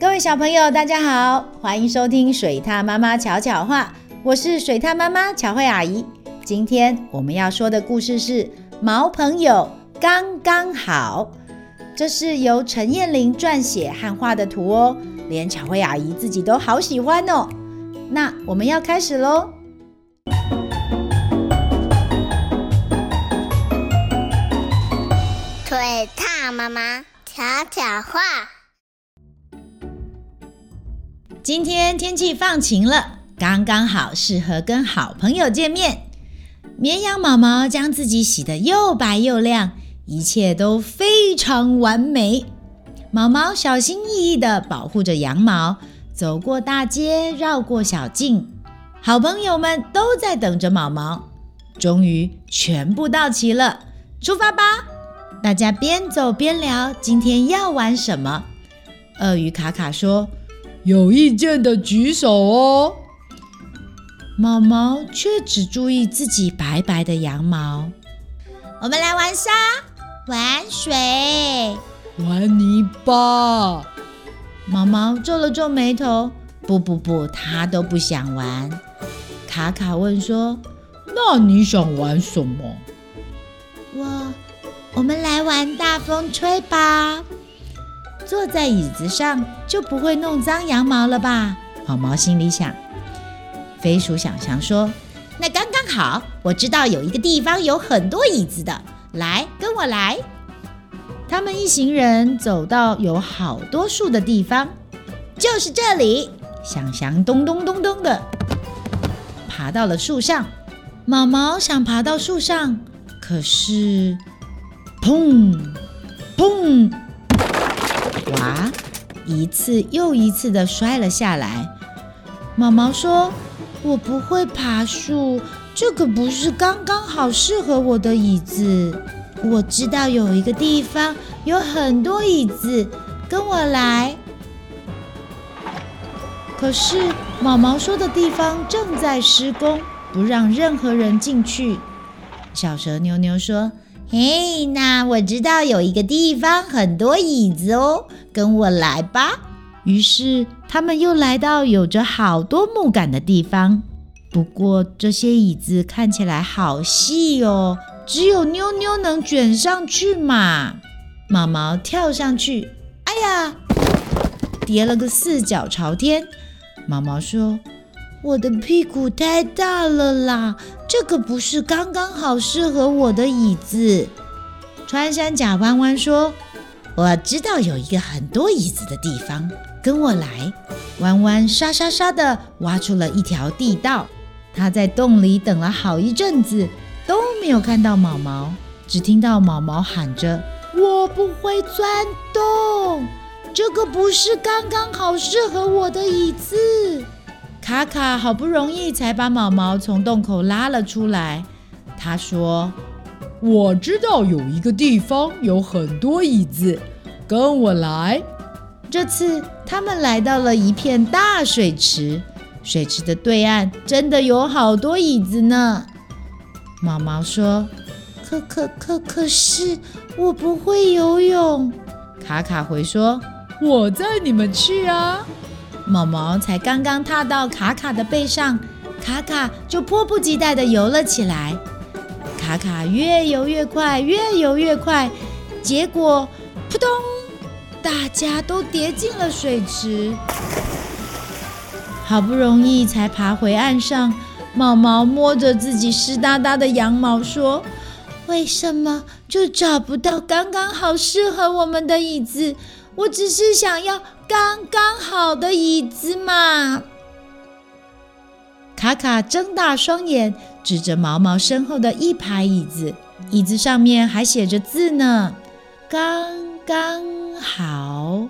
各位小朋友，大家好，欢迎收听水獭妈妈巧巧话，我是水獭妈妈巧慧阿姨。今天我们要说的故事是《毛朋友刚刚好》，这是由陈彦玲撰写和画的图哦，连巧慧阿姨自己都好喜欢哦。那我们要开始喽。水獭妈妈巧巧话。今天天气放晴了，刚刚好适合跟好朋友见面。绵羊毛毛将自己洗得又白又亮，一切都非常完美。毛毛小心翼翼地保护着羊毛，走过大街，绕过小径。好朋友们都在等着毛毛。终于，全部到齐了，出发吧！大家边走边聊，今天要玩什么？鳄鱼卡卡说：“有意见的举手哦。”毛毛却只注意自己白白的羊毛。我们来玩沙、玩水、玩泥巴。毛毛皱了皱眉头：“不不不，他都不想玩。”卡卡问说：“那你想玩什么？”我。我们来玩大风吹吧！坐在椅子上就不会弄脏羊毛了吧？毛毛心里想。飞鼠想想说：“那刚刚好，我知道有一个地方有很多椅子的，来，跟我来。”他们一行人走到有好多树的地方，就是这里。想想咚咚咚咚的爬到了树上。毛毛想爬到树上，可是。砰！砰！哇！一次又一次的摔了下来。毛毛说：“我不会爬树，这个不是刚刚好适合我的椅子。我知道有一个地方有很多椅子，跟我来。”可是毛毛说的地方正在施工，不让任何人进去。小蛇妞妞说。嘿，那我知道有一个地方很多椅子哦，跟我来吧。于是他们又来到有着好多木杆的地方，不过这些椅子看起来好细哦，只有妞妞能卷上去嘛。毛毛跳上去，哎呀，跌了个四脚朝天。毛毛说。我的屁股太大了啦，这个不是刚刚好适合我的椅子。穿山甲弯弯说：“我知道有一个很多椅子的地方，跟我来。”弯弯沙沙沙地挖出了一条地道，他在洞里等了好一阵子，都没有看到毛毛，只听到毛毛喊着：“我不会钻洞，这个不是刚刚好适合我的椅子。”卡卡好不容易才把毛毛从洞口拉了出来。他说：“我知道有一个地方有很多椅子，跟我来。”这次他们来到了一片大水池，水池的对岸真的有好多椅子呢。毛毛说：“可可可可是我不会游泳。”卡卡回说：“我载你们去啊。”毛毛才刚刚踏到卡卡的背上，卡卡就迫不及待地游了起来。卡卡越游越快，越游越快，结果扑通，大家都跌进了水池。好不容易才爬回岸上，毛毛摸着自己湿哒哒的羊毛说：“为什么就找不到刚刚好适合我们的椅子？”我只是想要刚刚好的椅子嘛。卡卡睁大双眼，指着毛毛身后的一排椅子，椅子上面还写着字呢，刚刚好。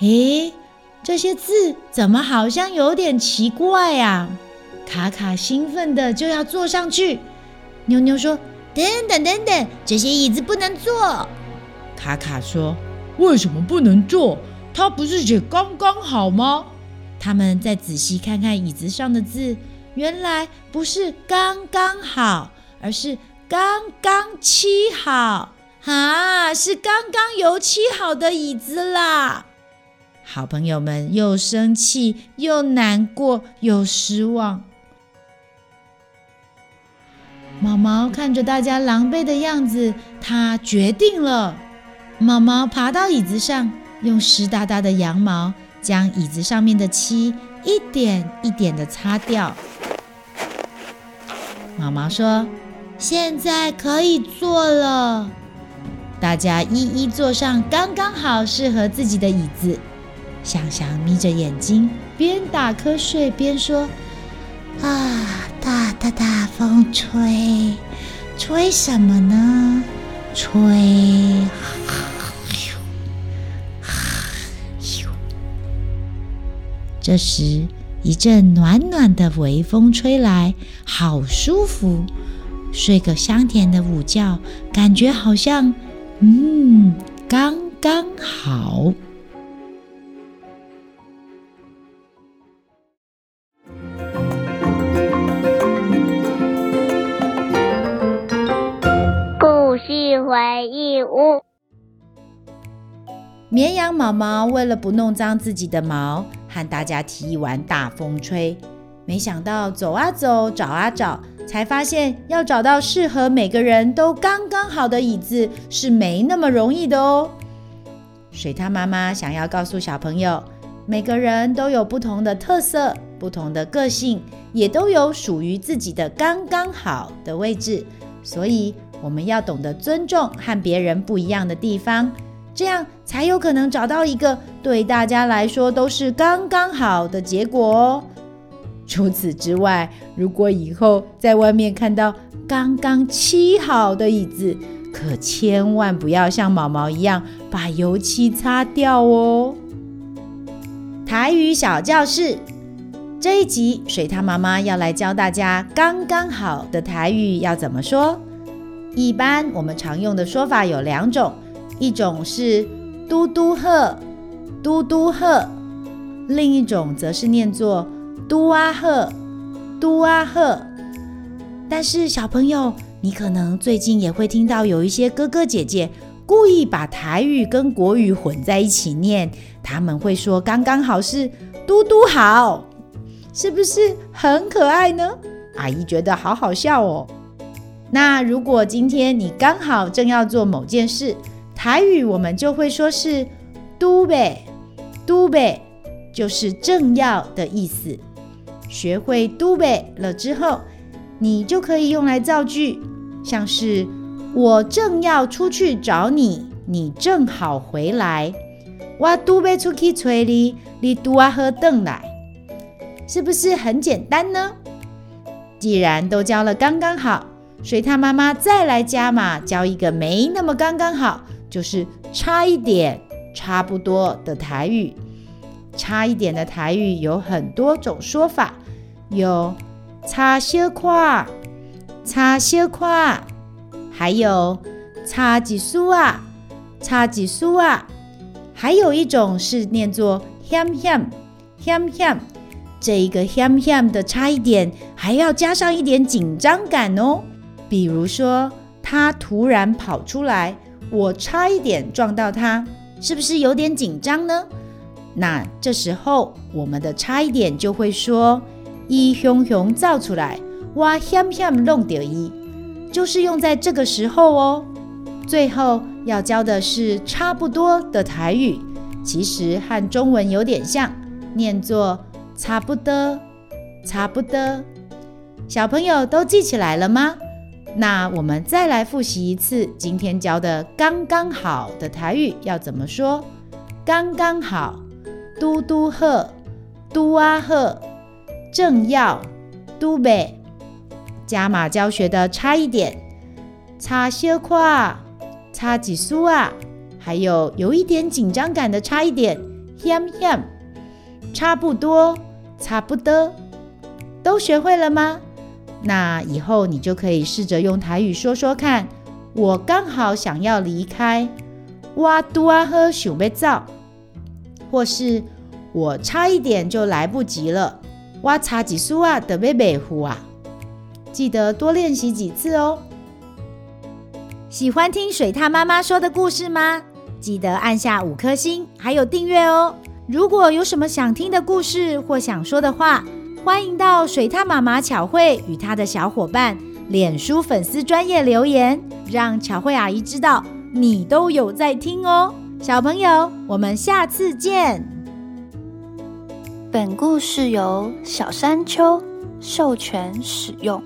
诶，这些字怎么好像有点奇怪呀？卡卡兴奋的就要坐上去，妞妞说：“等等等等，这些椅子不能坐。”卡卡说。为什么不能坐？它不是写刚刚好吗？他们再仔细看看椅子上的字，原来不是刚刚好，而是刚刚漆好啊！是刚刚油漆好的椅子啦！好朋友们又生气又难过又失望。毛毛看着大家狼狈的样子，他决定了。毛毛爬到椅子上，用湿哒哒的羊毛将椅子上面的漆一点一点的擦掉。毛毛说：“现在可以坐了。”大家一一坐上刚刚好适合自己的椅子。香香眯着眼睛，边打瞌睡边说：“啊。”大大大风吹，吹什么呢？吹，这时一阵暖暖的微风吹来，好舒服。睡个香甜的午觉，感觉好像，嗯，刚刚好。故事回忆屋。绵羊毛毛为了不弄脏自己的毛，和大家提议玩大风吹。没想到走啊走，找啊找，才发现要找到适合每个人都刚刚好的椅子是没那么容易的哦。水獭妈妈想要告诉小朋友，每个人都有不同的特色、不同的个性，也都有属于自己的刚刚好的位置，所以。我们要懂得尊重和别人不一样的地方，这样才有可能找到一个对大家来说都是刚刚好的结果哦。除此之外，如果以后在外面看到刚刚漆好的椅子，可千万不要像毛毛一样把油漆擦掉哦。台语小教室这一集，水獭妈妈要来教大家刚刚好的台语要怎么说。一般我们常用的说法有两种，一种是“嘟嘟鹤”，“嘟嘟鹤”，另一种则是念作“嘟啊鹤”，“嘟啊鹤”。但是小朋友，你可能最近也会听到有一些哥哥姐姐故意把台语跟国语混在一起念，他们会说“刚刚好”是“嘟嘟好”，是不是很可爱呢？阿姨觉得好好笑哦。那如果今天你刚好正要做某件事，台语我们就会说是“嘟呗”，“嘟呗”就是正要的意思。学会“嘟呗”了之后，你就可以用来造句，像是“我正要出去找你，你正好回来”，“我嘟呗出去找你，你嘟啊好回来”，是不是很简单呢？既然都教了刚刚好。水獭妈妈再来加码，教一个没那么刚刚好，就是差一点、差不多的台语。差一点的台语有很多种说法，有差小块、差小块，还有差几苏啊、差几苏啊，还有一种是念作 ham ham ham ham，。这一个 hm hm 的差一点，还要加上一点紧张感哦。比如说，他突然跑出来，我差一点撞到他，是不是有点紧张呢？那这时候，我们的差一点就会说：“一熊熊造出来，哇险险弄掉一”，就是用在这个时候哦。最后要教的是差不多的台语，其实和中文有点像，念作“差不多”，差不多。小朋友都记起来了吗？那我们再来复习一次今天教的刚刚好的台语要怎么说？刚刚好，嘟嘟好，嘟啊好，正要，嘟呗。加码教学的差一点，差小块，差几苏啊，还有有一点紧张感的差一点，险险，差不多，差不多，都学会了吗？那以后你就可以试着用台语说说看。我刚好想要离开，哇嘟啊呵想被造，或是我差一点就来不及了，哇差几苏啊得被北呼啊。记得多练习几次哦。喜欢听水獭妈妈说的故事吗？记得按下五颗星，还有订阅哦。如果有什么想听的故事或想说的话，欢迎到水獭妈妈巧慧与她的小伙伴脸书粉丝专业留言，让巧慧阿姨知道你都有在听哦。小朋友，我们下次见。本故事由小山丘授权使用。